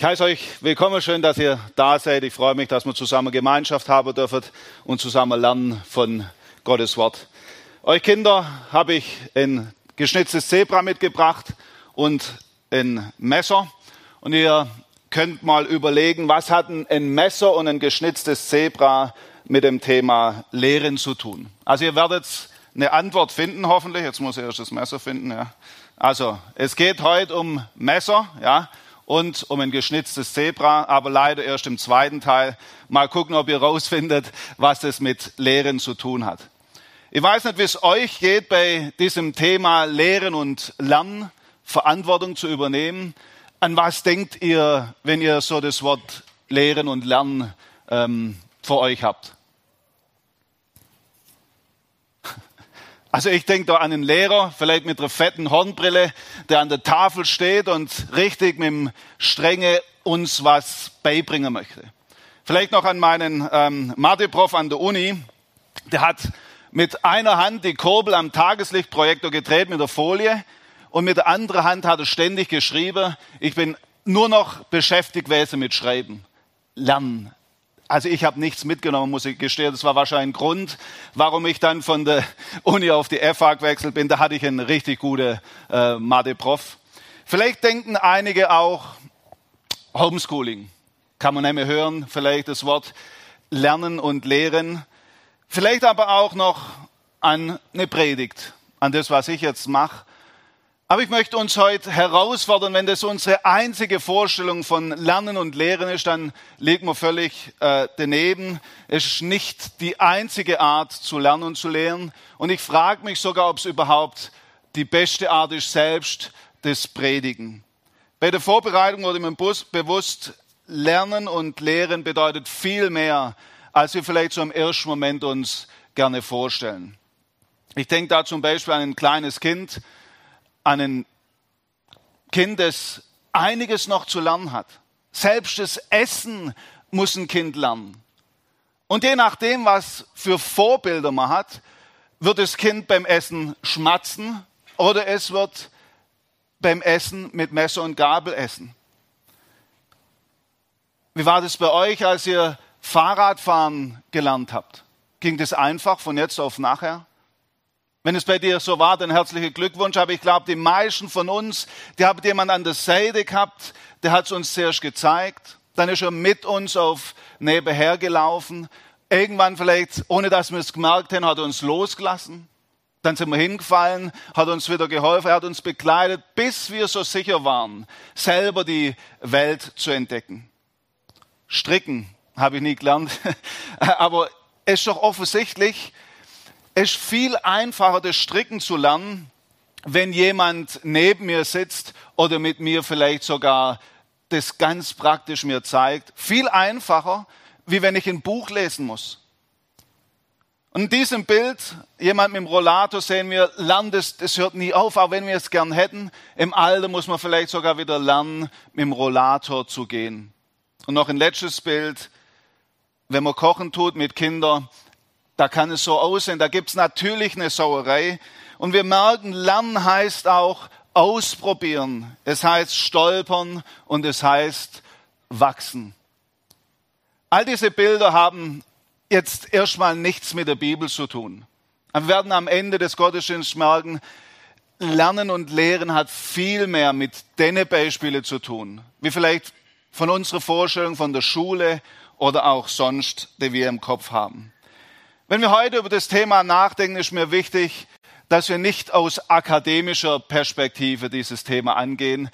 Ich heiße euch willkommen, schön, dass ihr da seid. Ich freue mich, dass wir zusammen Gemeinschaft haben dürfen und zusammen lernen von Gottes Wort. Euch Kinder habe ich ein geschnitztes Zebra mitgebracht und ein Messer. Und ihr könnt mal überlegen, was hatten ein Messer und ein geschnitztes Zebra mit dem Thema Lehren zu tun? Also ihr werdet eine Antwort finden, hoffentlich. Jetzt muss ich erst das Messer finden, ja. Also, es geht heute um Messer, ja und um ein geschnitztes Zebra, aber leider erst im zweiten Teil. Mal gucken, ob ihr rausfindet, was das mit Lehren zu tun hat. Ich weiß nicht, wie es euch geht bei diesem Thema Lehren und Lernen, Verantwortung zu übernehmen. An was denkt ihr, wenn ihr so das Wort Lehren und Lernen ähm, vor euch habt? Also ich denke da an einen Lehrer, vielleicht mit einer fetten Hornbrille, der an der Tafel steht und richtig mit dem Strenge uns was beibringen möchte. Vielleicht noch an meinen ähm, Mathe-Prof an der Uni, der hat mit einer Hand die Kurbel am Tageslichtprojektor gedreht mit der Folie und mit der anderen Hand hat er ständig geschrieben, ich bin nur noch beschäftigt gewesen mit Schreiben. Lernen, also ich habe nichts mitgenommen, muss ich gestehen. Das war wahrscheinlich ein Grund, warum ich dann von der Uni auf die FH gewechselt bin. Da hatte ich einen richtig guten äh, Mathe-Prof. Vielleicht denken einige auch Homeschooling. Kann man nicht mehr hören, vielleicht das Wort Lernen und Lehren. Vielleicht aber auch noch an eine Predigt, an das, was ich jetzt mache. Aber ich möchte uns heute herausfordern, wenn das unsere einzige Vorstellung von Lernen und Lehren ist, dann liegt man völlig äh, daneben. Es ist nicht die einzige Art zu lernen und zu lehren. Und ich frage mich sogar, ob es überhaupt die beste Art ist, selbst das Predigen. Bei der Vorbereitung wurde mir bewusst, Lernen und Lehren bedeutet viel mehr, als wir vielleicht so im ersten Moment uns gerne vorstellen. Ich denke da zum Beispiel an ein kleines Kind, an ein Kind, das einiges noch zu lernen hat. Selbst das Essen muss ein Kind lernen. Und je nachdem, was für Vorbilder man hat, wird das Kind beim Essen schmatzen oder es wird beim Essen mit Messer und Gabel essen. Wie war das bei euch, als ihr Fahrradfahren gelernt habt? Ging das einfach von jetzt auf nachher? Wenn es bei dir so war, dann herzlichen Glückwunsch. Aber ich glaube, die meisten von uns, die haben jemand an der Seite gehabt, der hat es uns zuerst gezeigt. Dann ist er mit uns auf nebenher gelaufen. Irgendwann vielleicht, ohne dass wir es gemerkt haben, hat er uns losgelassen. Dann sind wir hingefallen, hat uns wieder geholfen, er hat uns begleitet, bis wir so sicher waren, selber die Welt zu entdecken. Stricken habe ich nie gelernt, aber es ist doch offensichtlich, es ist viel einfacher, das Stricken zu lernen, wenn jemand neben mir sitzt oder mit mir vielleicht sogar das ganz praktisch mir zeigt. Viel einfacher, wie wenn ich ein Buch lesen muss. Und in diesem Bild, jemand mit dem Rollator sehen wir, lernen, das, das hört nie auf, auch wenn wir es gern hätten. Im Alter muss man vielleicht sogar wieder lernen, mit dem Rollator zu gehen. Und noch ein letztes Bild, wenn man kochen tut mit Kindern, da kann es so aussehen, da gibt es natürlich eine Sauerei. Und wir merken, Lernen heißt auch ausprobieren. Es heißt stolpern und es heißt wachsen. All diese Bilder haben jetzt erstmal nichts mit der Bibel zu tun. Wir werden am Ende des Gottesdienstes merken, Lernen und Lehren hat viel mehr mit den Beispielen zu tun, wie vielleicht von unserer Vorstellung von der Schule oder auch sonst, die wir im Kopf haben. Wenn wir heute über das Thema nachdenken, ist mir wichtig, dass wir nicht aus akademischer Perspektive dieses Thema angehen.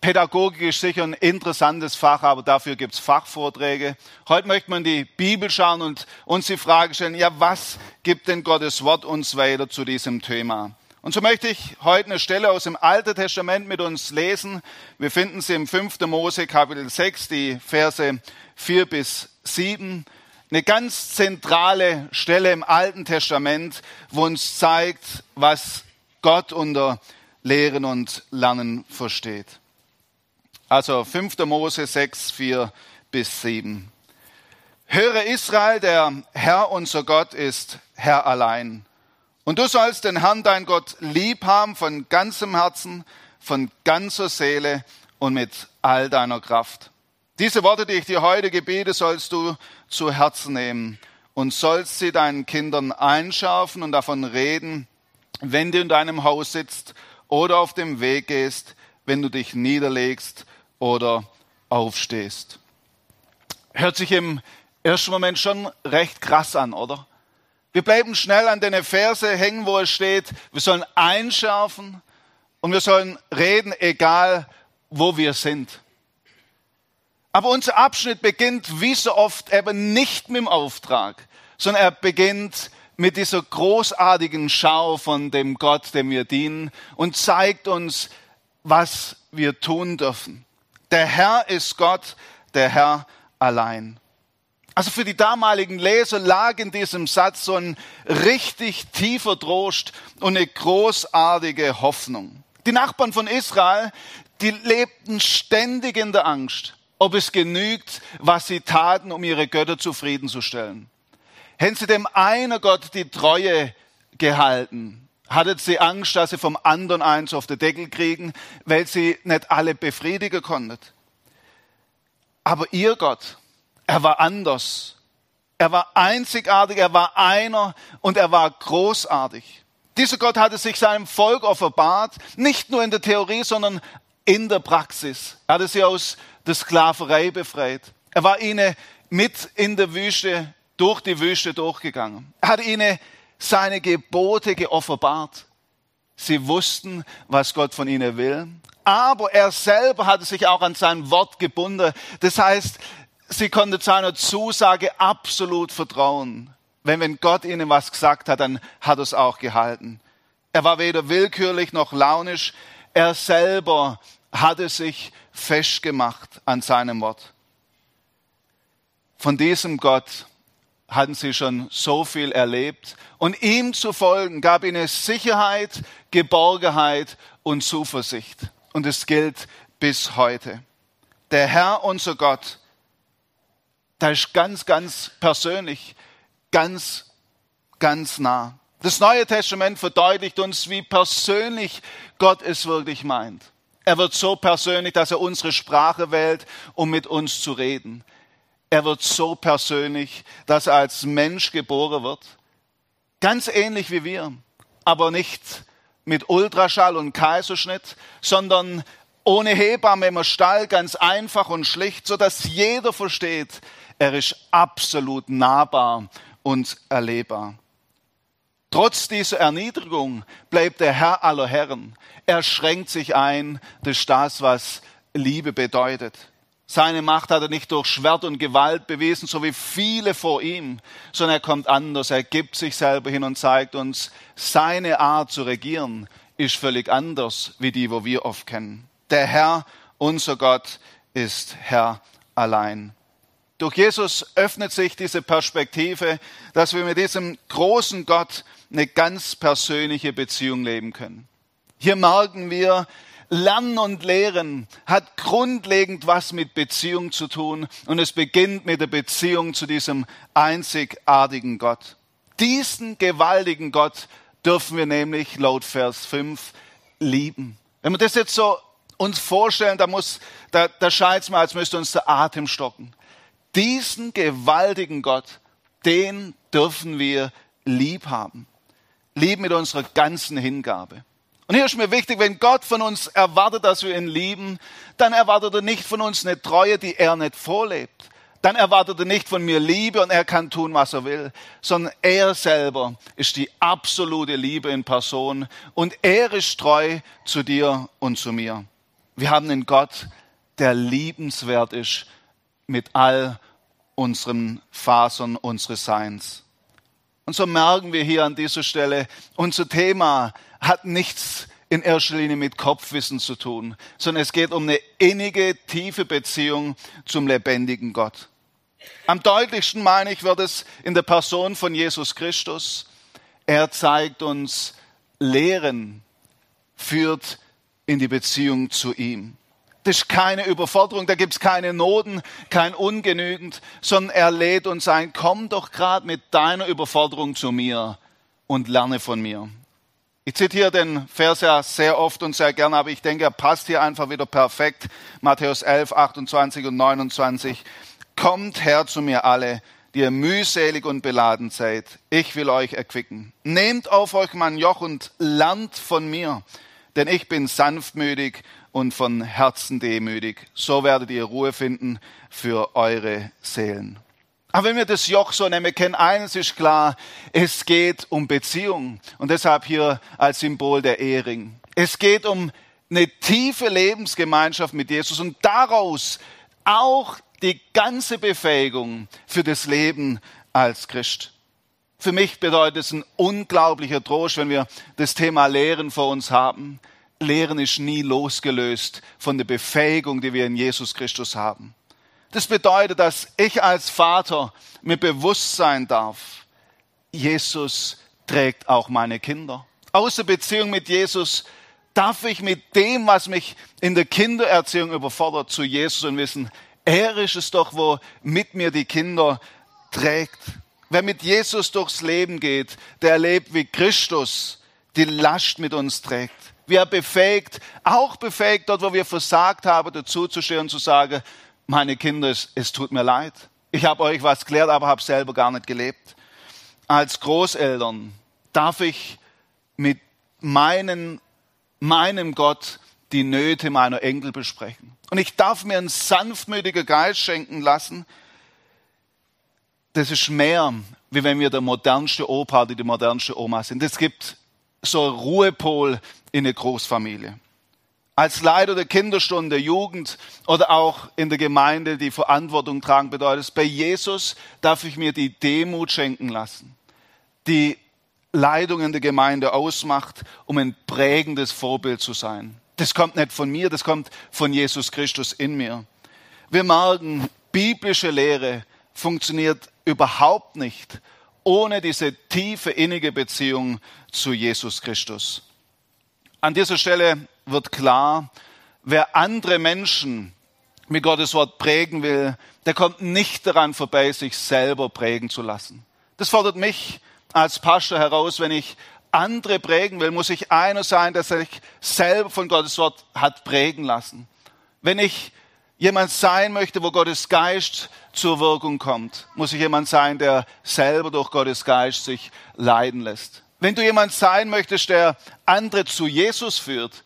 Pädagogik ist sicher ein interessantes Fach, aber dafür gibt es Fachvorträge. Heute möchte man die Bibel schauen und uns die Frage stellen, ja, was gibt denn Gottes Wort uns weiter zu diesem Thema? Und so möchte ich heute eine Stelle aus dem Alten Testament mit uns lesen. Wir finden sie im 5. Mose Kapitel 6, die Verse 4 bis 7 eine ganz zentrale Stelle im Alten Testament, wo uns zeigt, was Gott unter Lehren und Lernen versteht. Also 5. Mose 6, 4 bis 7. Höre Israel, der Herr unser Gott ist Herr allein. Und du sollst den Herrn, dein Gott, lieb haben von ganzem Herzen, von ganzer Seele und mit all deiner Kraft. Diese Worte, die ich dir heute gebiete, sollst du zu Herzen nehmen und sollst sie deinen Kindern einschärfen und davon reden, wenn du in deinem Haus sitzt oder auf dem Weg gehst, wenn du dich niederlegst oder aufstehst. Hört sich im ersten Moment schon recht krass an, oder? Wir bleiben schnell an den Verse hängen, wo es steht, wir sollen einschärfen und wir sollen reden, egal wo wir sind. Aber unser Abschnitt beginnt wie so oft eben nicht mit dem Auftrag, sondern er beginnt mit dieser großartigen Schau von dem Gott, dem wir dienen und zeigt uns, was wir tun dürfen. Der Herr ist Gott, der Herr allein. Also für die damaligen Leser lag in diesem Satz so ein richtig tiefer Trost und eine großartige Hoffnung. Die Nachbarn von Israel, die lebten ständig in der Angst, ob es genügt, was sie taten, um ihre Götter zufriedenzustellen. Hätten sie dem einen Gott die Treue gehalten, hattet sie Angst, dass sie vom anderen eins auf den Deckel kriegen, weil sie nicht alle befriedigen konnten. Aber ihr Gott, er war anders. Er war einzigartig, er war einer und er war großartig. Dieser Gott hatte sich seinem Volk offenbart, nicht nur in der Theorie, sondern in der Praxis. Er hatte sie aus der Sklaverei befreit. Er war ihnen mit in der Wüste durch die Wüste durchgegangen. Er hat ihnen seine Gebote geoffenbart. Sie wussten, was Gott von ihnen will. Aber er selber hatte sich auch an sein Wort gebunden. Das heißt, sie konnten seiner Zusage absolut vertrauen. Wenn, wenn Gott ihnen was gesagt hat, dann hat er es auch gehalten. Er war weder willkürlich noch launisch. Er selber hatte sich festgemacht an seinem Wort. Von diesem Gott hatten sie schon so viel erlebt. Und ihm zu folgen gab ihnen Sicherheit, Geborgenheit und Zuversicht. Und es gilt bis heute. Der Herr, unser Gott, da ist ganz, ganz persönlich, ganz, ganz nah. Das Neue Testament verdeutlicht uns, wie persönlich Gott es wirklich meint. Er wird so persönlich, dass er unsere Sprache wählt, um mit uns zu reden. Er wird so persönlich, dass er als Mensch geboren wird. Ganz ähnlich wie wir, aber nicht mit Ultraschall und Kaiserschnitt, sondern ohne Hebamme im Stall, ganz einfach und schlicht, so dass jeder versteht, er ist absolut nahbar und erlebbar. Trotz dieser Erniedrigung bleibt der Herr aller Herren. Er schränkt sich ein, das ist das, was Liebe bedeutet. Seine Macht hat er nicht durch Schwert und Gewalt bewiesen, so wie viele vor ihm, sondern er kommt anders. Er gibt sich selber hin und zeigt uns, seine Art zu regieren ist völlig anders wie die, wo wir oft kennen. Der Herr, unser Gott, ist Herr allein. Durch Jesus öffnet sich diese Perspektive, dass wir mit diesem großen Gott eine ganz persönliche Beziehung leben können. Hier merken wir, Lernen und Lehren hat grundlegend was mit Beziehung zu tun und es beginnt mit der Beziehung zu diesem einzigartigen Gott. Diesen gewaltigen Gott dürfen wir nämlich laut Vers 5 lieben. Wenn wir das jetzt so uns vorstellen, da muss, da, da scheint es mir, als müsste uns der Atem stocken. Diesen gewaltigen Gott, den dürfen wir lieb haben. Lieb mit unserer ganzen Hingabe. Und hier ist mir wichtig, wenn Gott von uns erwartet, dass wir ihn lieben, dann erwartet er nicht von uns eine Treue, die er nicht vorlebt. Dann erwartet er nicht von mir Liebe und er kann tun, was er will, sondern er selber ist die absolute Liebe in Person und er ist treu zu dir und zu mir. Wir haben einen Gott, der liebenswert ist mit all unseren Fasern unseres Seins. Und so merken wir hier an dieser Stelle, unser Thema hat nichts in erster Linie mit Kopfwissen zu tun, sondern es geht um eine innige, tiefe Beziehung zum lebendigen Gott. Am deutlichsten meine ich, wird es in der Person von Jesus Christus. Er zeigt uns, Lehren führt in die Beziehung zu ihm. Ist keine Überforderung, da gibt es keine Noten, kein Ungenügend, sondern er lädt uns ein, komm doch gerade mit deiner Überforderung zu mir und lerne von mir. Ich zitiere den Vers ja sehr oft und sehr gerne, aber ich denke, er passt hier einfach wieder perfekt. Matthäus 11, 28 und 29. Kommt her zu mir alle, die ihr mühselig und beladen seid. Ich will euch erquicken. Nehmt auf euch mein Joch und lernt von mir, denn ich bin sanftmütig und von Herzen demütig. So werdet ihr Ruhe finden für eure Seelen. Aber wenn wir das Joch so nehmen, kennen eines ist klar, es geht um Beziehung. Und deshalb hier als Symbol der Ehering. Es geht um eine tiefe Lebensgemeinschaft mit Jesus und daraus auch die ganze Befähigung für das Leben als Christ. Für mich bedeutet es ein unglaublicher Trost, wenn wir das Thema Lehren vor uns haben. Lehren ist nie losgelöst von der Befähigung, die wir in Jesus Christus haben. Das bedeutet, dass ich als Vater mir bewusst sein darf, Jesus trägt auch meine Kinder. Außer Beziehung mit Jesus darf ich mit dem, was mich in der Kindererziehung überfordert, zu Jesus und wissen, er ist es doch, wo mit mir die Kinder trägt. Wer mit Jesus durchs Leben geht, der erlebt, wie Christus die Last mit uns trägt. Wie er befähigt, auch befähigt dort, wo wir versagt haben, dazuzustehen und zu sagen, meine Kinder, es, es tut mir leid. Ich habe euch was gelehrt, aber habe selber gar nicht gelebt. Als Großeltern darf ich mit meinen, meinem Gott die Nöte meiner Enkel besprechen. Und ich darf mir einen sanftmütigen Geist schenken lassen. Das ist mehr, wie wenn wir der modernste Opa oder die modernste Oma sind. Es gibt so einen Ruhepol in der Großfamilie als Leiter der Kinderstunde, der Jugend oder auch in der Gemeinde die Verantwortung tragen bedeutet, bei Jesus darf ich mir die Demut schenken lassen, die Leitung in der Gemeinde ausmacht, um ein prägendes Vorbild zu sein. Das kommt nicht von mir, das kommt von Jesus Christus in mir. Wir merken, biblische Lehre funktioniert überhaupt nicht ohne diese tiefe innige Beziehung zu Jesus Christus. An dieser Stelle wird klar, wer andere Menschen mit Gottes Wort prägen will, der kommt nicht daran vorbei, sich selber prägen zu lassen. Das fordert mich als Pastor heraus, wenn ich andere prägen will, muss ich einer sein, der sich selber von Gottes Wort hat prägen lassen. Wenn ich jemand sein möchte, wo Gottes Geist zur Wirkung kommt, muss ich jemand sein, der selber durch Gottes Geist sich leiden lässt. Wenn du jemand sein möchtest, der andere zu Jesus führt,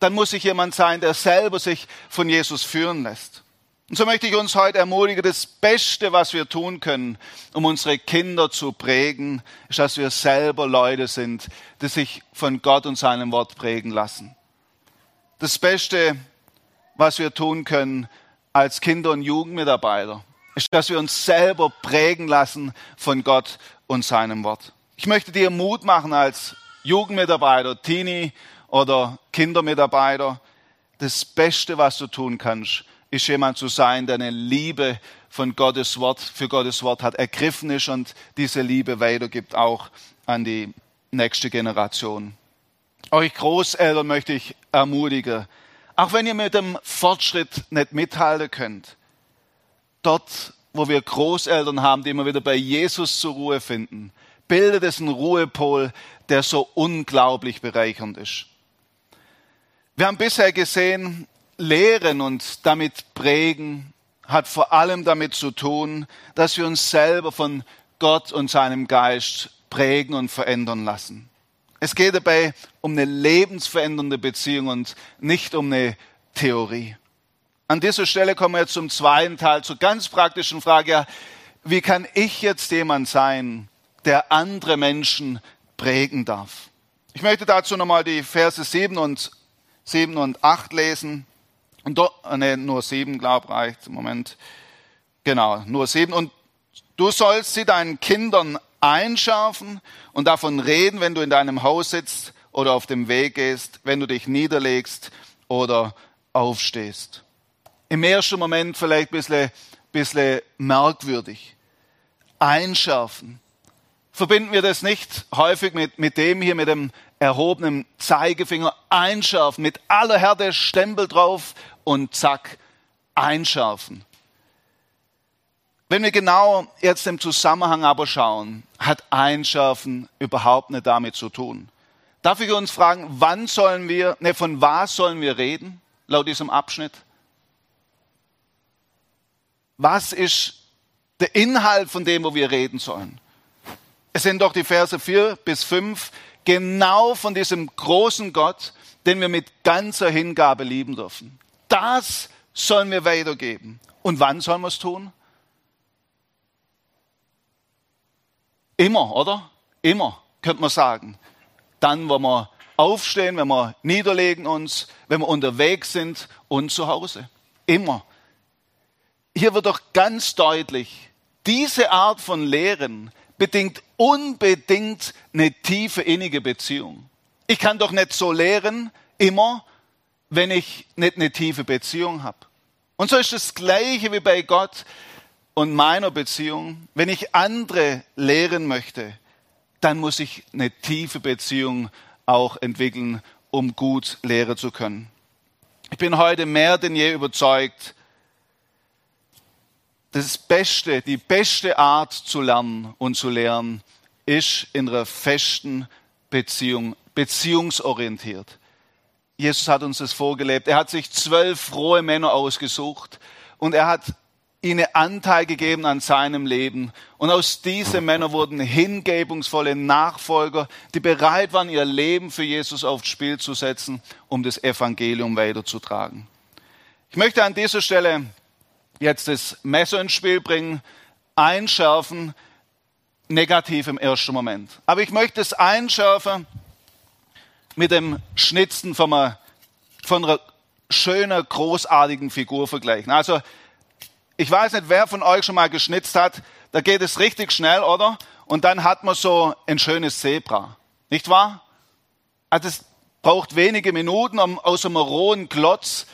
dann muss ich jemand sein, der selber sich von Jesus führen lässt. Und so möchte ich uns heute ermutigen, das Beste, was wir tun können, um unsere Kinder zu prägen, ist, dass wir selber Leute sind, die sich von Gott und seinem Wort prägen lassen. Das Beste, was wir tun können als Kinder- und Jugendmitarbeiter, ist, dass wir uns selber prägen lassen von Gott und seinem Wort. Ich möchte dir Mut machen als Jugendmitarbeiter, Teenie oder Kindermitarbeiter. Das Beste, was du tun kannst, ist jemand zu sein, der eine Liebe von Gottes Wort, für Gottes Wort hat, ergriffen ist und diese Liebe weitergibt auch an die nächste Generation. Euch Großeltern möchte ich ermutigen, auch wenn ihr mit dem Fortschritt nicht mithalten könnt, dort, wo wir Großeltern haben, die immer wieder bei Jesus zur Ruhe finden, bildet es einen Ruhepol, der so unglaublich bereichernd ist. Wir haben bisher gesehen, Lehren und damit prägen hat vor allem damit zu tun, dass wir uns selber von Gott und seinem Geist prägen und verändern lassen. Es geht dabei um eine lebensverändernde Beziehung und nicht um eine Theorie. An dieser Stelle kommen wir zum zweiten Teil, zur ganz praktischen Frage, wie kann ich jetzt jemand sein, der andere Menschen prägen darf? Ich möchte dazu nochmal die Verse 7 und 7 und 8 lesen. Und dort, nee, nur 7, glaube ich, reicht. Moment. Genau, nur 7. Und du sollst sie deinen Kindern einschärfen und davon reden, wenn du in deinem Haus sitzt oder auf dem Weg gehst, wenn du dich niederlegst oder aufstehst. Im ersten Moment vielleicht ein bisschen, bisschen merkwürdig. Einschärfen. Verbinden wir das nicht häufig mit, mit dem hier, mit dem erhobenen Zeigefinger einschärfen, mit aller Härte Stempel drauf und zack, einschärfen. Wenn wir genau jetzt im Zusammenhang aber schauen, hat Einschärfen überhaupt nicht damit zu tun. Darf ich uns fragen, wann sollen wir, ne, von was sollen wir reden, laut diesem Abschnitt? Was ist der Inhalt von dem, wo wir reden sollen? Es sind doch die Verse 4 bis 5 genau von diesem großen Gott, den wir mit ganzer Hingabe lieben dürfen. Das sollen wir weitergeben. Und wann sollen wir es tun? Immer, oder? Immer, könnte man sagen. Dann, wo wir aufstehen, wenn wir niederlegen uns, wenn wir unterwegs sind und zu Hause. Immer. Hier wird doch ganz deutlich, diese Art von Lehren bedingt unbedingt eine tiefe innige Beziehung. Ich kann doch nicht so lehren, immer, wenn ich nicht eine tiefe Beziehung habe. Und so ist das Gleiche wie bei Gott und meiner Beziehung. Wenn ich andere lehren möchte, dann muss ich eine tiefe Beziehung auch entwickeln, um gut lehren zu können. Ich bin heute mehr denn je überzeugt, das Beste, die beste Art zu lernen und zu lernen, ist in einer festen Beziehung, beziehungsorientiert. Jesus hat uns das vorgelebt. Er hat sich zwölf frohe Männer ausgesucht und er hat ihnen Anteil gegeben an seinem Leben. Und aus diesen Männern wurden hingebungsvolle Nachfolger, die bereit waren, ihr Leben für Jesus aufs Spiel zu setzen, um das Evangelium weiterzutragen. Ich möchte an dieser Stelle jetzt das Messer ins Spiel bringen, einschärfen, negativ im ersten Moment. Aber ich möchte es einschärfen mit dem Schnitzen von einer, von einer schönen, großartigen Figur vergleichen. Also, ich weiß nicht, wer von euch schon mal geschnitzt hat. Da geht es richtig schnell, oder? Und dann hat man so ein schönes Zebra. Nicht wahr? Also, es braucht wenige Minuten, um aus einem rohen Klotz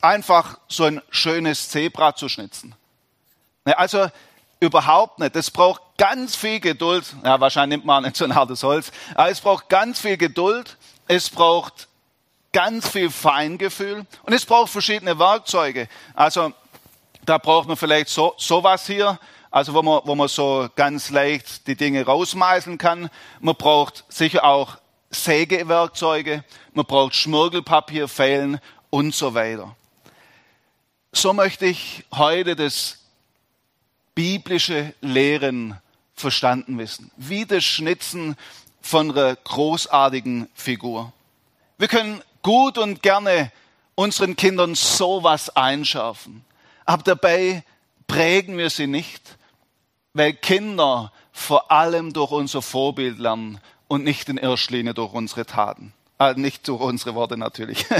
einfach so ein schönes Zebra zu schnitzen. Also, überhaupt nicht. Es braucht ganz viel Geduld. Ja, wahrscheinlich nimmt man nicht so ein hartes Holz. Aber es braucht ganz viel Geduld. Es braucht ganz viel Feingefühl. Und es braucht verschiedene Werkzeuge. Also, da braucht man vielleicht so, sowas hier. Also, wo man, wo man so ganz leicht die Dinge rausmeißeln kann. Man braucht sicher auch Sägewerkzeuge. Man braucht Schmirgelpapier, Fällen und so weiter. So möchte ich heute das biblische Lehren verstanden wissen. Wie das Schnitzen von einer großartigen Figur. Wir können gut und gerne unseren Kindern sowas einschärfen. Aber dabei prägen wir sie nicht, weil Kinder vor allem durch unser Vorbild lernen und nicht in erster Linie durch unsere Taten. Äh, nicht durch unsere Worte natürlich.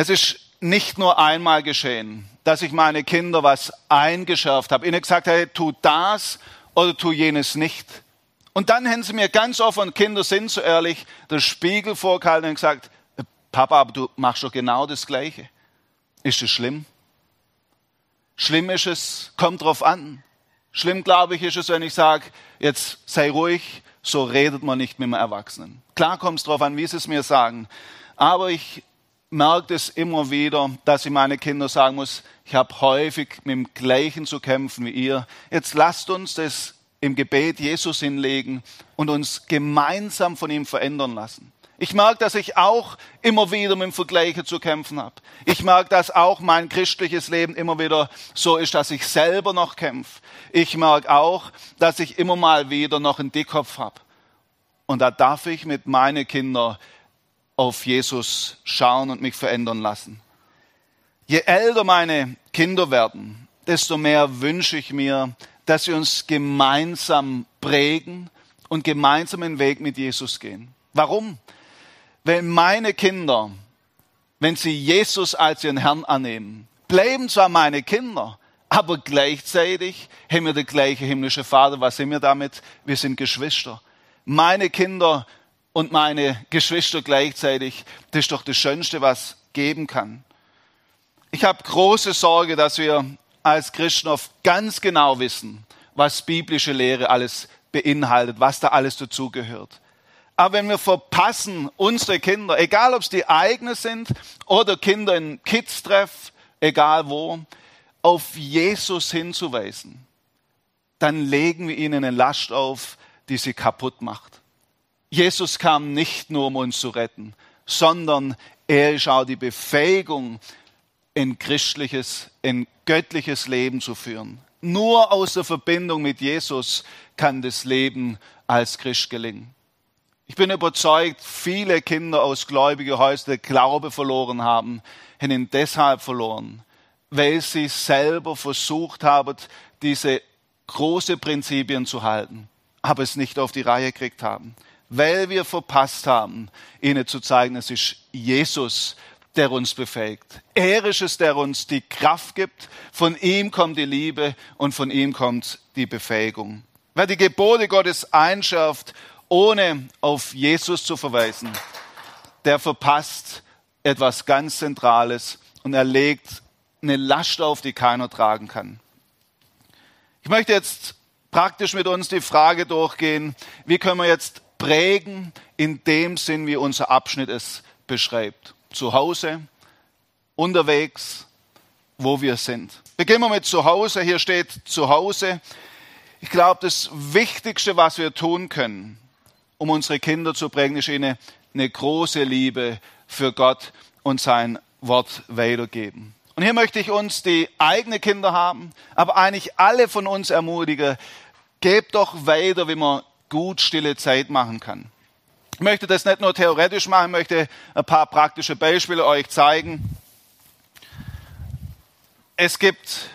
Es ist nicht nur einmal geschehen, dass ich meine Kinder was eingeschärft habe, ihnen gesagt habe, tu das oder tu jenes nicht. Und dann haben sie mir ganz offen, Kinder sind so ehrlich, den Spiegel vorgehalten und gesagt, Papa, aber du machst doch genau das Gleiche. Ist das schlimm? Schlimm ist es, kommt drauf an. Schlimm, glaube ich, ist es, wenn ich sage, jetzt sei ruhig, so redet man nicht mit einem Erwachsenen. Klar kommt es drauf an, wie sie es mir sagen. Aber ich merke es immer wieder, dass ich meine Kinder sagen muss, ich habe häufig mit dem Gleichen zu kämpfen wie ihr. Jetzt lasst uns das im Gebet Jesus hinlegen und uns gemeinsam von ihm verändern lassen. Ich merke, dass ich auch immer wieder mit dem Vergleichen zu kämpfen habe. Ich merke, dass auch mein christliches Leben immer wieder so ist, dass ich selber noch kämpfe. Ich merke auch, dass ich immer mal wieder noch einen Dickkopf habe. Und da darf ich mit meinen Kindern auf Jesus schauen und mich verändern lassen. Je älter meine Kinder werden, desto mehr wünsche ich mir, dass wir uns gemeinsam prägen und gemeinsam den Weg mit Jesus gehen. Warum? Weil meine Kinder, wenn sie Jesus als ihren Herrn annehmen, bleiben zwar meine Kinder, aber gleichzeitig haben wir der gleiche himmlische Vater. Was sind wir damit? Wir sind Geschwister. Meine Kinder und meine Geschwister gleichzeitig, das ist doch das Schönste, was geben kann. Ich habe große Sorge, dass wir als Christen oft ganz genau wissen, was biblische Lehre alles beinhaltet, was da alles dazugehört. Aber wenn wir verpassen, unsere Kinder, egal ob es die eigenen sind oder Kinder in Kids-Treff, egal wo, auf Jesus hinzuweisen, dann legen wir ihnen eine Last auf, die sie kaputt macht. Jesus kam nicht nur, um uns zu retten, sondern er ist auch die Befähigung, ein christliches, ein göttliches Leben zu führen. Nur aus der Verbindung mit Jesus kann das Leben als Christ gelingen. Ich bin überzeugt, viele Kinder aus gläubigen Häusern Glaube verloren haben, haben ihn deshalb verloren, weil sie selber versucht haben, diese große Prinzipien zu halten, aber es nicht auf die Reihe gekriegt haben, weil wir verpasst haben, ihnen zu zeigen, es ist Jesus, der uns befähigt. Er ist es, der uns die Kraft gibt. Von ihm kommt die Liebe und von ihm kommt die Befähigung. Wer die Gebote Gottes einschärft, ohne auf Jesus zu verweisen, der verpasst etwas ganz Zentrales und er legt eine Last auf, die keiner tragen kann. Ich möchte jetzt praktisch mit uns die Frage durchgehen, wie können wir jetzt prägen in dem Sinn, wie unser Abschnitt es beschreibt. Zu Hause, unterwegs, wo wir sind. Beginnen wir mit zu Hause. Hier steht zu Hause. Ich glaube, das Wichtigste, was wir tun können, um unsere Kinder zu prägen, ist ihnen eine große Liebe für Gott und sein Wort weitergeben. Und hier möchte ich uns, die eigene Kinder haben, aber eigentlich alle von uns ermutigen, gebt doch weiter, wie man gut stille Zeit machen kann. Ich möchte das nicht nur theoretisch machen, ich möchte ein paar praktische Beispiele euch zeigen. Es gibt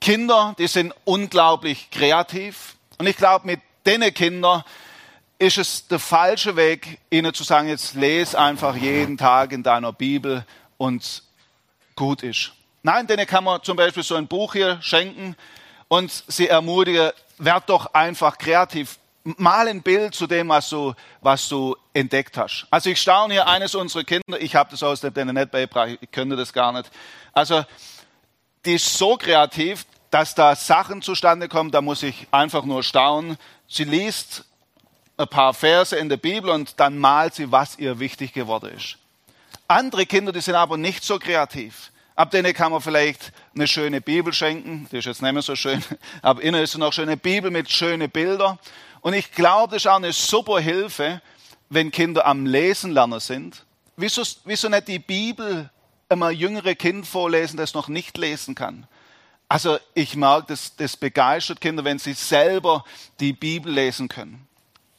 Kinder, die sind unglaublich kreativ. Und ich glaube, mit den Kindern ist es der falsche Weg, ihnen zu sagen, jetzt lese einfach jeden Tag in deiner Bibel und gut ist. Nein, denen kann man zum Beispiel so ein Buch hier schenken und sie ermutigen, werd doch einfach kreativ. Mal ein Bild zu dem, was du, was du entdeckt hast. Also ich staune hier eines unserer Kinder, ich habe das aus der nicht beigebracht, ich könnte das gar nicht. Also die ist so kreativ, dass da Sachen zustande kommen, da muss ich einfach nur staunen. Sie liest ein paar Verse in der Bibel und dann malt sie, was ihr wichtig geworden ist. Andere Kinder, die sind aber nicht so kreativ. Ab denen kann man vielleicht eine schöne Bibel schenken. Die ist jetzt nicht mehr so schön. Aber innen ist noch schöne Bibel mit schönen Bildern. Und ich glaube, das ist auch eine super Hilfe, wenn Kinder am Lesen lernen sind. Wieso, wieso nicht die Bibel immer jüngere Kind vorlesen, das noch nicht lesen kann? Also ich mag, das, das begeistert Kinder, wenn sie selber die Bibel lesen können.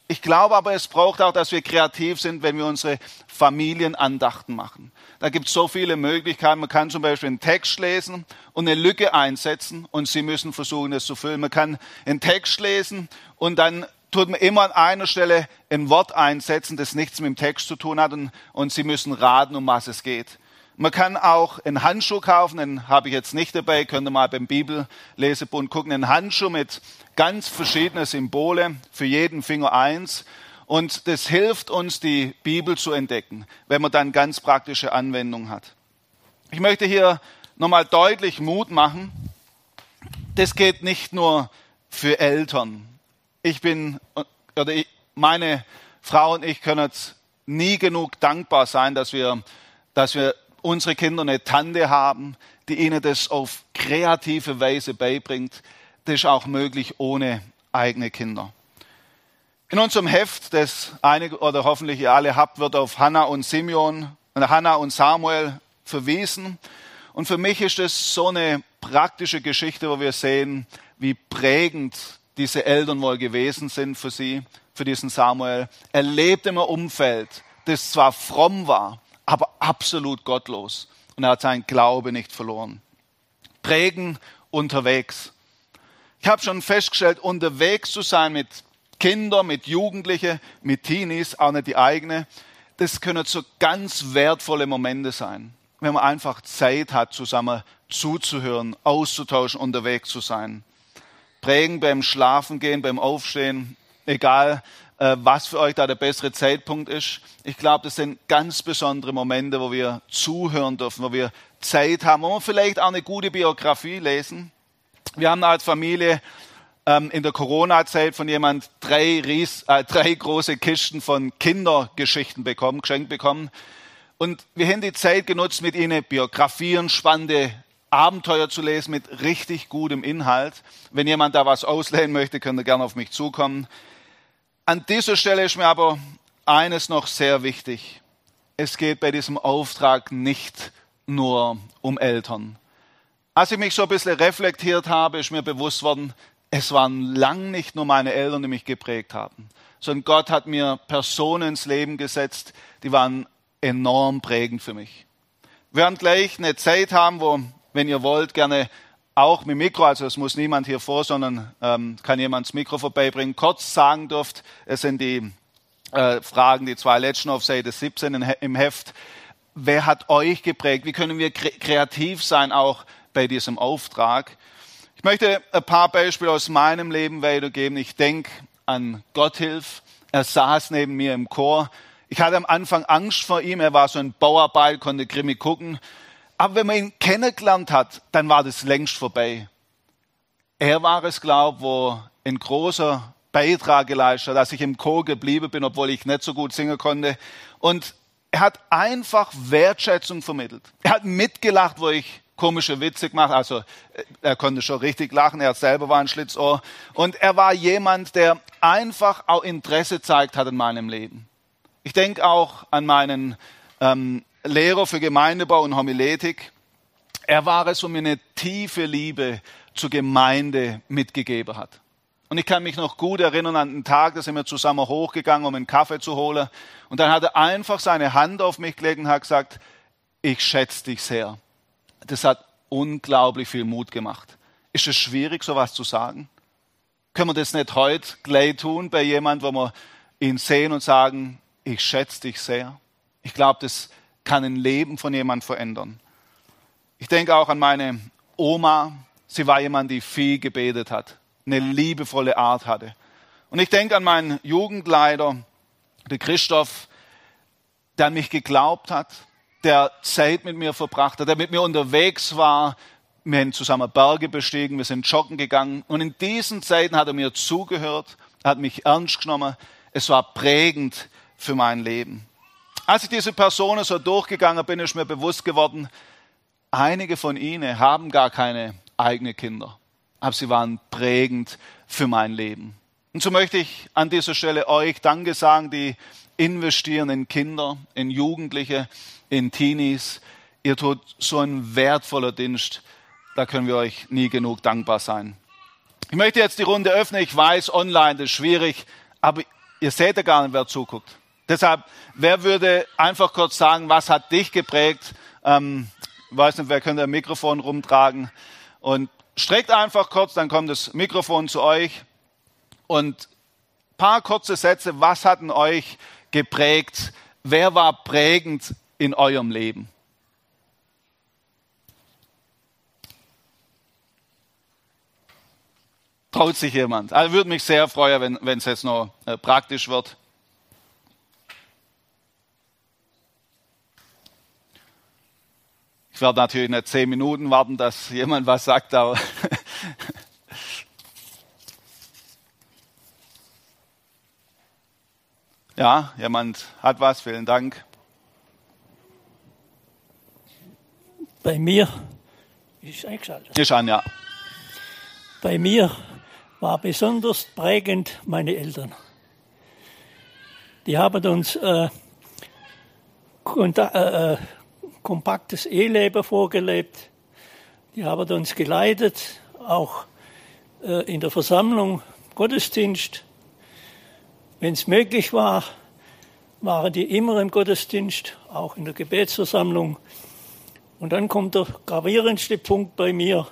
Ich glaube aber, es braucht auch, dass wir kreativ sind, wenn wir unsere Familienandachten machen. Da gibt es so viele Möglichkeiten. Man kann zum Beispiel einen Text lesen und eine Lücke einsetzen und Sie müssen versuchen, es zu füllen. Man kann einen Text lesen und dann tut man immer an einer Stelle ein Wort einsetzen, das nichts mit dem Text zu tun hat und, und Sie müssen raten, um was es geht. Man kann auch einen Handschuh kaufen, den habe ich jetzt nicht dabei, könnt ihr mal beim Bibellesebund gucken, einen Handschuh mit ganz verschiedenen Symbole, für jeden Finger eins. Und das hilft uns, die Bibel zu entdecken, wenn man dann ganz praktische Anwendung hat. Ich möchte hier nochmal deutlich Mut machen. Das geht nicht nur für Eltern. Ich bin, oder ich, meine Frau und ich können jetzt nie genug dankbar sein, dass wir, dass wir unsere Kinder eine Tante haben, die ihnen das auf kreative Weise beibringt. Das ist auch möglich ohne eigene Kinder. In unserem Heft, das einige oder hoffentlich ihr alle habt, wird auf Hannah und Simeon, Hannah und Samuel verwiesen. Und für mich ist das so eine praktische Geschichte, wo wir sehen, wie prägend diese Eltern wohl gewesen sind für sie, für diesen Samuel. Er lebt im Umfeld, das zwar fromm war, aber absolut gottlos. Und er hat seinen Glaube nicht verloren. Prägen unterwegs. Ich habe schon festgestellt, unterwegs zu sein mit Kindern, mit Jugendlichen, mit Teenies, auch nicht die eigene, das können so ganz wertvolle Momente sein, wenn man einfach Zeit hat, zusammen zuzuhören, auszutauschen, unterwegs zu sein. Prägen beim Schlafengehen, beim Aufstehen, egal was für euch da der bessere Zeitpunkt ist. Ich glaube, das sind ganz besondere Momente, wo wir zuhören dürfen, wo wir Zeit haben, wo wir vielleicht auch eine gute Biografie lesen. Wir haben als Familie ähm, in der Corona-Zeit von jemand drei, Ries, äh, drei große Kisten von Kindergeschichten bekommen, geschenkt bekommen. Und wir haben die Zeit genutzt, mit ihnen Biografien, spannende Abenteuer zu lesen mit richtig gutem Inhalt. Wenn jemand da was ausleihen möchte, könnt ihr gerne auf mich zukommen. An dieser Stelle ist mir aber eines noch sehr wichtig. Es geht bei diesem Auftrag nicht nur um Eltern. Als ich mich so ein bisschen reflektiert habe, ist mir bewusst worden, es waren lang nicht nur meine Eltern, die mich geprägt haben, sondern Gott hat mir Personen ins Leben gesetzt, die waren enorm prägend für mich. Wir werden gleich eine Zeit haben, wo, wenn ihr wollt, gerne auch mit Mikro, also es muss niemand hier vor, sondern ähm, kann jemand das Mikro vorbeibringen, kurz sagen dürft, es sind die äh, Fragen, die zwei letzten auf Seite 17 im Heft. Wer hat euch geprägt? Wie können wir kreativ sein, auch bei diesem Auftrag? Ich möchte ein paar Beispiele aus meinem Leben weitergeben. Ich denke an Gotthilf. Er saß neben mir im Chor. Ich hatte am Anfang Angst vor ihm. Er war so ein Bauarbeit, konnte grimmig gucken. Aber wenn man ihn kennengelernt hat, dann war das längst vorbei. Er war es, glaube ich, wo ein großer Beitrag geleistet hat, dass ich im Chor geblieben bin, obwohl ich nicht so gut singen konnte. Und er hat einfach Wertschätzung vermittelt. Er hat mitgelacht, wo ich komische Witze gemacht. Also äh, er konnte schon richtig lachen, er selber war ein Schlitzohr. Und er war jemand, der einfach auch Interesse zeigt hat in meinem Leben. Ich denke auch an meinen ähm, Lehrer für Gemeindebau und Homiletik. Er war es, wo mir eine tiefe Liebe zur Gemeinde mitgegeben hat. Und ich kann mich noch gut erinnern an den Tag, da sind wir zusammen hochgegangen, um einen Kaffee zu holen. Und dann hat er einfach seine Hand auf mich gelegt und hat gesagt, ich schätze dich sehr. Das hat unglaublich viel Mut gemacht. Ist es schwierig, sowas zu sagen? Können wir das nicht heute gleich tun bei jemandem, wo wir ihn sehen und sagen, ich schätze dich sehr. Ich glaube, das kann ein Leben von jemandem verändern. Ich denke auch an meine Oma. Sie war jemand, die viel gebetet hat, eine liebevolle Art hatte. Und ich denke an meinen Jugendleiter, der Christoph, der an mich geglaubt hat, der Zeit mit mir verbracht hat, der mit mir unterwegs war. Wir haben zusammen Berge bestiegen, wir sind joggen gegangen. Und in diesen Zeiten hat er mir zugehört, hat mich ernst genommen. Es war prägend für mein Leben. Als ich diese Personen so durchgegangen bin, ist mir bewusst geworden, einige von ihnen haben gar keine eigenen Kinder, aber sie waren prägend für mein Leben. Und so möchte ich an dieser Stelle euch Danke sagen, die investieren in Kinder, in Jugendliche, in Teenies. Ihr tut so ein wertvoller Dienst. Da können wir euch nie genug dankbar sein. Ich möchte jetzt die Runde öffnen. Ich weiß, online ist schwierig, aber ihr seht ja gar nicht, wer zuguckt. Deshalb, wer würde einfach kurz sagen, was hat dich geprägt? Ähm, weiß nicht, wer könnte ein Mikrofon rumtragen? Und streckt einfach kurz, dann kommt das Mikrofon zu euch. Und paar kurze Sätze, was hat denn euch geprägt? Wer war prägend in eurem Leben? Traut sich jemand? Also würde mich sehr freuen, wenn es jetzt noch äh, praktisch wird. Ich werde natürlich nicht zehn Minuten warten, dass jemand was sagt, aber ja, jemand hat was, vielen Dank. Bei mir ist eingeschaltet. Ist an, ja. Bei mir war besonders prägend meine Eltern. Die haben uns äh, äh, äh kompaktes Eheleben vorgelebt. Die haben uns geleitet, auch äh, in der Versammlung, Gottesdienst. Wenn es möglich war, waren die immer im Gottesdienst, auch in der Gebetsversammlung. Und dann kommt der gravierendste Punkt bei mir.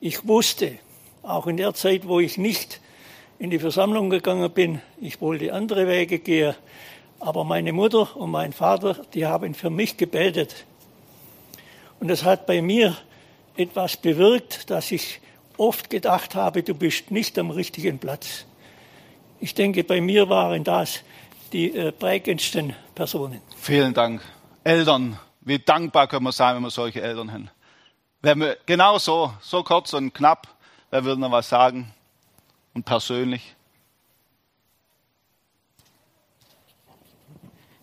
Ich wusste, auch in der Zeit, wo ich nicht in die Versammlung gegangen bin, ich wollte andere Wege gehen, aber meine Mutter und mein Vater, die haben für mich gebetet. Und das hat bei mir etwas bewirkt, dass ich oft gedacht habe, du bist nicht am richtigen Platz. Ich denke, bei mir waren das die äh, prägendsten Personen. Vielen Dank. Eltern, wie dankbar können wir sein, wenn wir solche Eltern haben. Wenn wir genau so, so kurz und knapp, wer würde noch was sagen? Und persönlich?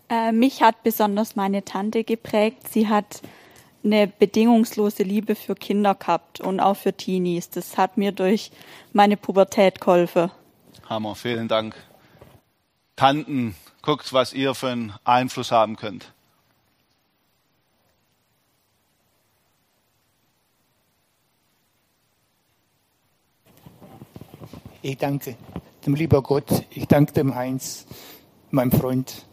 Äh, mich hat besonders meine Tante geprägt. Sie hat eine bedingungslose Liebe für Kinder gehabt und auch für Teenies. Das hat mir durch meine Pubertät geholfen. Hammer, vielen Dank. Tanten, guckt, was ihr für einen Einfluss haben könnt. Ich danke dem lieber Gott, ich danke dem Heinz, meinem Freund,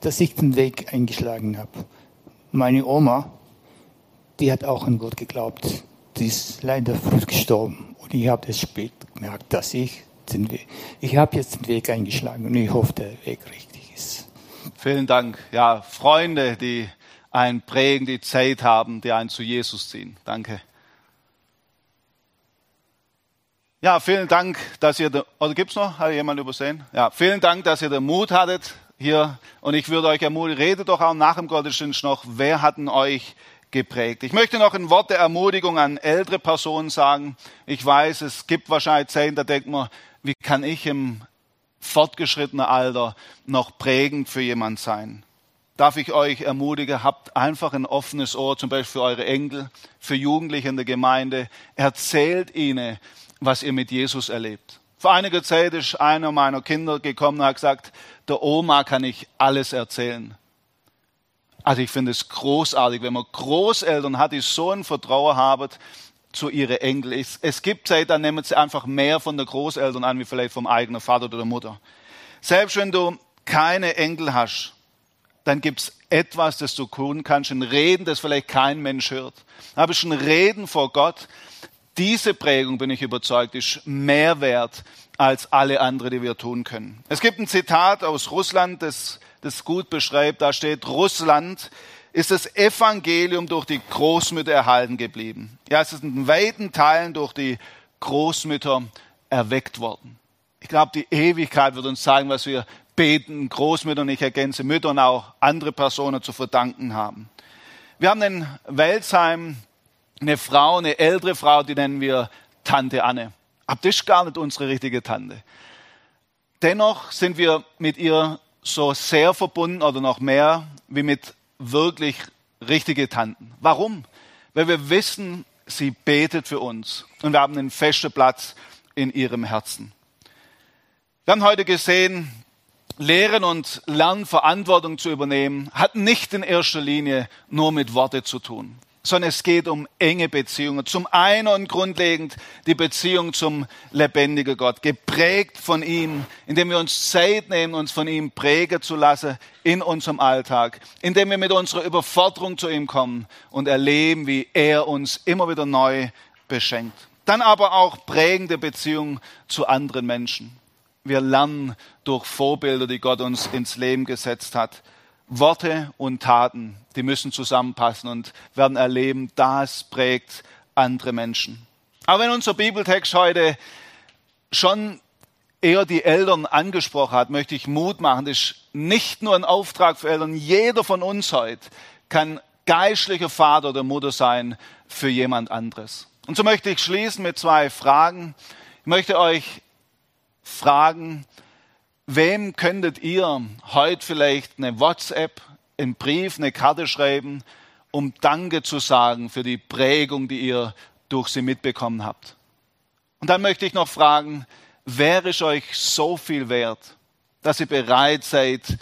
dass ich den Weg eingeschlagen habe. Meine Oma, die hat auch an Gott geglaubt. Die ist leider früh gestorben. Und ich habe das spät gemerkt, dass ich den Weg, ich habe jetzt den Weg eingeschlagen und ich hoffe, der Weg richtig ist. Vielen Dank. Ja, Freunde, die einen prägen, die Zeit haben, die einen zu Jesus ziehen. Danke. Ja, vielen Dank, dass ihr, oder gibt's noch? Hat jemand übersehen? Ja, vielen Dank, dass ihr den Mut hattet hier. Und ich würde euch ermutigen, redet doch auch nach dem Gottesdienst noch, wer hat denn euch geprägt? Ich möchte noch ein Wort der Ermutigung an ältere Personen sagen. Ich weiß, es gibt wahrscheinlich Zeiten, da denkt man, wie kann ich im fortgeschrittenen Alter noch prägend für jemand sein? Darf ich euch ermutigen, habt einfach ein offenes Ohr, zum Beispiel für eure Enkel, für Jugendliche in der Gemeinde. Erzählt ihnen, was ihr mit Jesus erlebt. Vor einiger Zeit ist einer meiner Kinder gekommen und hat gesagt, der Oma kann ich alles erzählen. Also ich finde es großartig, wenn man Großeltern hat, die so ein Vertrauen haben zu ihren Enkel. Es, es gibt Zeit, dann nehmen sie einfach mehr von der Großeltern an, wie vielleicht vom eigenen Vater oder der Mutter. Selbst wenn du keine Enkel hast, dann gibt es etwas, das du tun kannst, ein Reden, das vielleicht kein Mensch hört. Aber es ist ein Reden vor Gott, diese Prägung, bin ich überzeugt, ist mehr wert als alle andere, die wir tun können. Es gibt ein Zitat aus Russland, das das gut beschreibt. Da steht, Russland ist das Evangelium durch die Großmütter erhalten geblieben. Ja, es ist in weiten Teilen durch die Großmütter erweckt worden. Ich glaube, die Ewigkeit wird uns zeigen, was wir beten, Großmütter und ich ergänze Mütter und auch andere Personen zu verdanken haben. Wir haben in Welzheim eine Frau, eine ältere Frau, die nennen wir Tante Anne. Aber das ist gar nicht unsere richtige Tante. Dennoch sind wir mit ihr so sehr verbunden oder noch mehr wie mit wirklich richtigen Tanten. Warum? Weil wir wissen, sie betet für uns und wir haben einen festen Platz in ihrem Herzen. Wir haben heute gesehen, Lehren und Lernen, Verantwortung zu übernehmen, hat nicht in erster Linie nur mit Worte zu tun sondern es geht um enge Beziehungen. Zum einen und grundlegend die Beziehung zum lebendigen Gott, geprägt von ihm, indem wir uns Zeit nehmen, uns von ihm prägen zu lassen in unserem Alltag, indem wir mit unserer Überforderung zu ihm kommen und erleben, wie er uns immer wieder neu beschenkt. Dann aber auch prägende Beziehungen zu anderen Menschen. Wir lernen durch Vorbilder, die Gott uns ins Leben gesetzt hat. Worte und Taten, die müssen zusammenpassen und werden erleben, das prägt andere Menschen. Aber wenn unser Bibeltext heute schon eher die Eltern angesprochen hat, möchte ich Mut machen. Das ist nicht nur ein Auftrag für Eltern. Jeder von uns heute kann geistlicher Vater oder Mutter sein für jemand anderes. Und so möchte ich schließen mit zwei Fragen. Ich möchte euch fragen, Wem könntet ihr heute vielleicht eine WhatsApp, einen Brief, eine Karte schreiben, um Danke zu sagen für die Prägung, die ihr durch sie mitbekommen habt? Und dann möchte ich noch fragen, wäre es euch so viel wert, dass ihr bereit seid,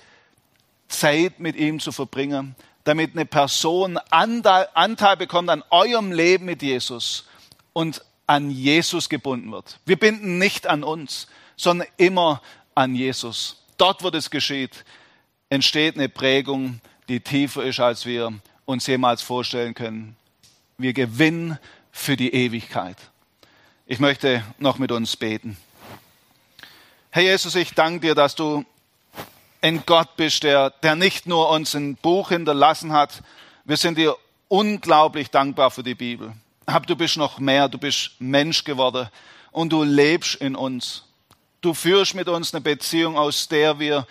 Zeit mit ihm zu verbringen, damit eine Person Anteil bekommt an eurem Leben mit Jesus und an Jesus gebunden wird. Wir binden nicht an uns, sondern immer an Jesus. Dort, wo das geschieht, entsteht eine Prägung, die tiefer ist, als wir uns jemals vorstellen können. Wir gewinnen für die Ewigkeit. Ich möchte noch mit uns beten. Herr Jesus, ich danke dir, dass du ein Gott bist, der, der nicht nur uns ein Buch hinterlassen hat. Wir sind dir unglaublich dankbar für die Bibel. Aber du bist noch mehr, du bist Mensch geworden und du lebst in uns. Du führst mit uns eine Beziehung, aus der wir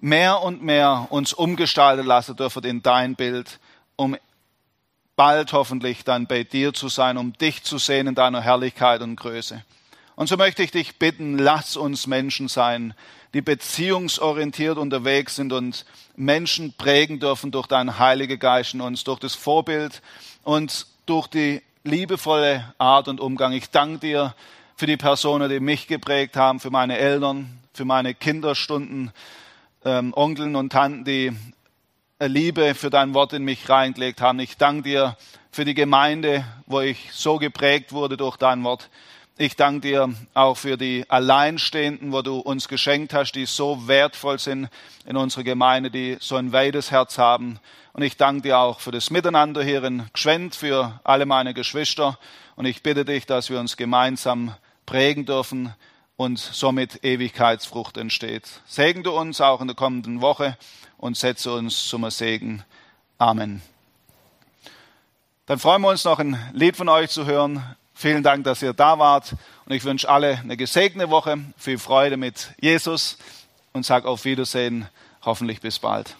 mehr und mehr uns umgestalten lassen dürfen in dein Bild, um bald hoffentlich dann bei dir zu sein, um dich zu sehen in deiner Herrlichkeit und Größe. Und so möchte ich dich bitten, lass uns Menschen sein, die beziehungsorientiert unterwegs sind und Menschen prägen dürfen durch deinen Heiligen Geist in uns, durch das Vorbild und durch die liebevolle Art und Umgang. Ich danke dir, für die Personen, die mich geprägt haben, für meine Eltern, für meine Kinderstunden, ähm, Onkeln und Tanten, die Liebe für dein Wort in mich reingelegt haben. Ich danke dir für die Gemeinde, wo ich so geprägt wurde durch dein Wort. Ich danke dir auch für die Alleinstehenden, wo du uns geschenkt hast, die so wertvoll sind in unserer Gemeinde, die so ein weites Herz haben. Und ich danke dir auch für das Miteinander hier in Gschwend, für alle meine Geschwister. Und ich bitte dich, dass wir uns gemeinsam prägen dürfen und somit Ewigkeitsfrucht entsteht. Segen du uns auch in der kommenden Woche und setze uns zum Segen. Amen. Dann freuen wir uns noch ein Lied von euch zu hören. Vielen Dank, dass ihr da wart und ich wünsche alle eine gesegnete Woche, viel Freude mit Jesus und sage auf Wiedersehen, hoffentlich bis bald.